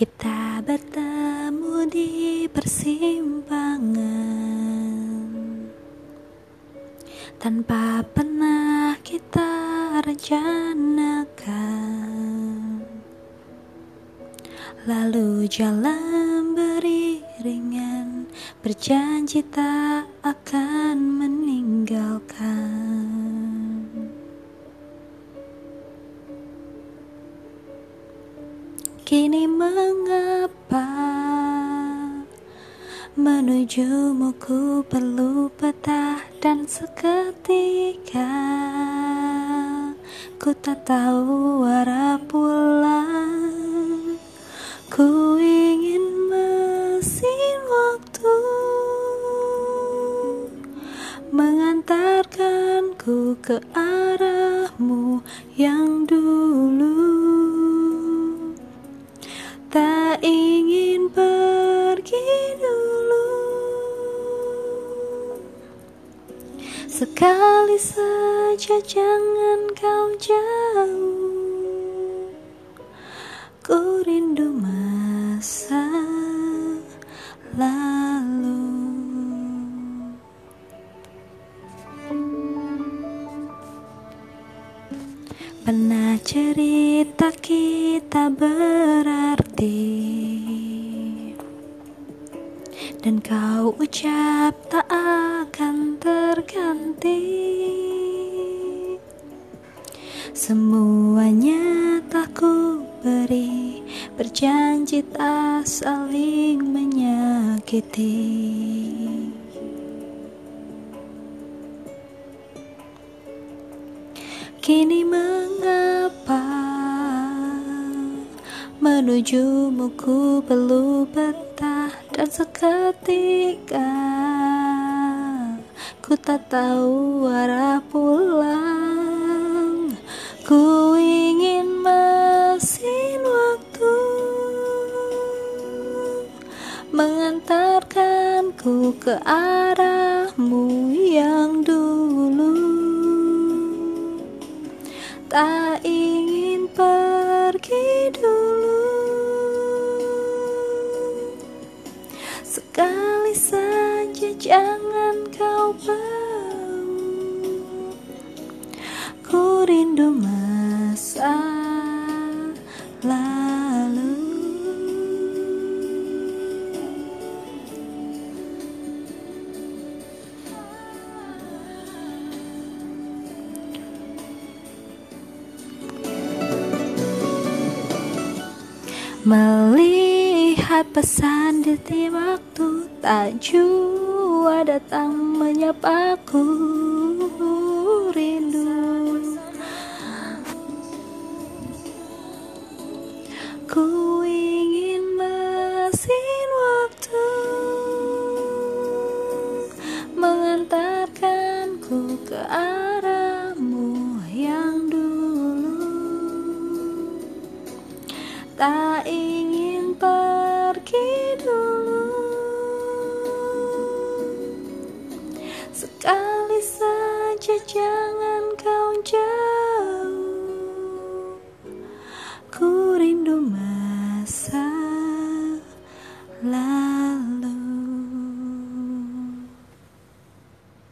Kita bertemu di persimpangan. Tanpa pernah kita rencanakan. Lalu jalan beriringan. Berjanji tak akan meninggalkan Kini mengapa Menujumu ku perlu peta dan seketika? Ku tak tahu arah pulang Ku ingin mesin waktu Mengantarkanku ke arahmu yang dulu Sekali saja jangan kau jauh. Ku rindu masa lalu. Pernah cerita kita berarti. Dan kau ucap tak terganti Semuanya tak ku beri Berjanji tak saling menyakiti. Kini mengapa Menujumu ku perlu betah Dan seketika Ku tak tahu arah pulang. Ku ingin mesin waktu Mengantarkanku ke arahmu yang dulu. Tak ingin pergi dulu. Sekali saja jangan bau. Ku rindu masa lalu. Melihat pesan di tiap waktu Tak jua datang menyapaku Rindu. Ku ingin mesin waktu Mengantarkanku ke arah graça.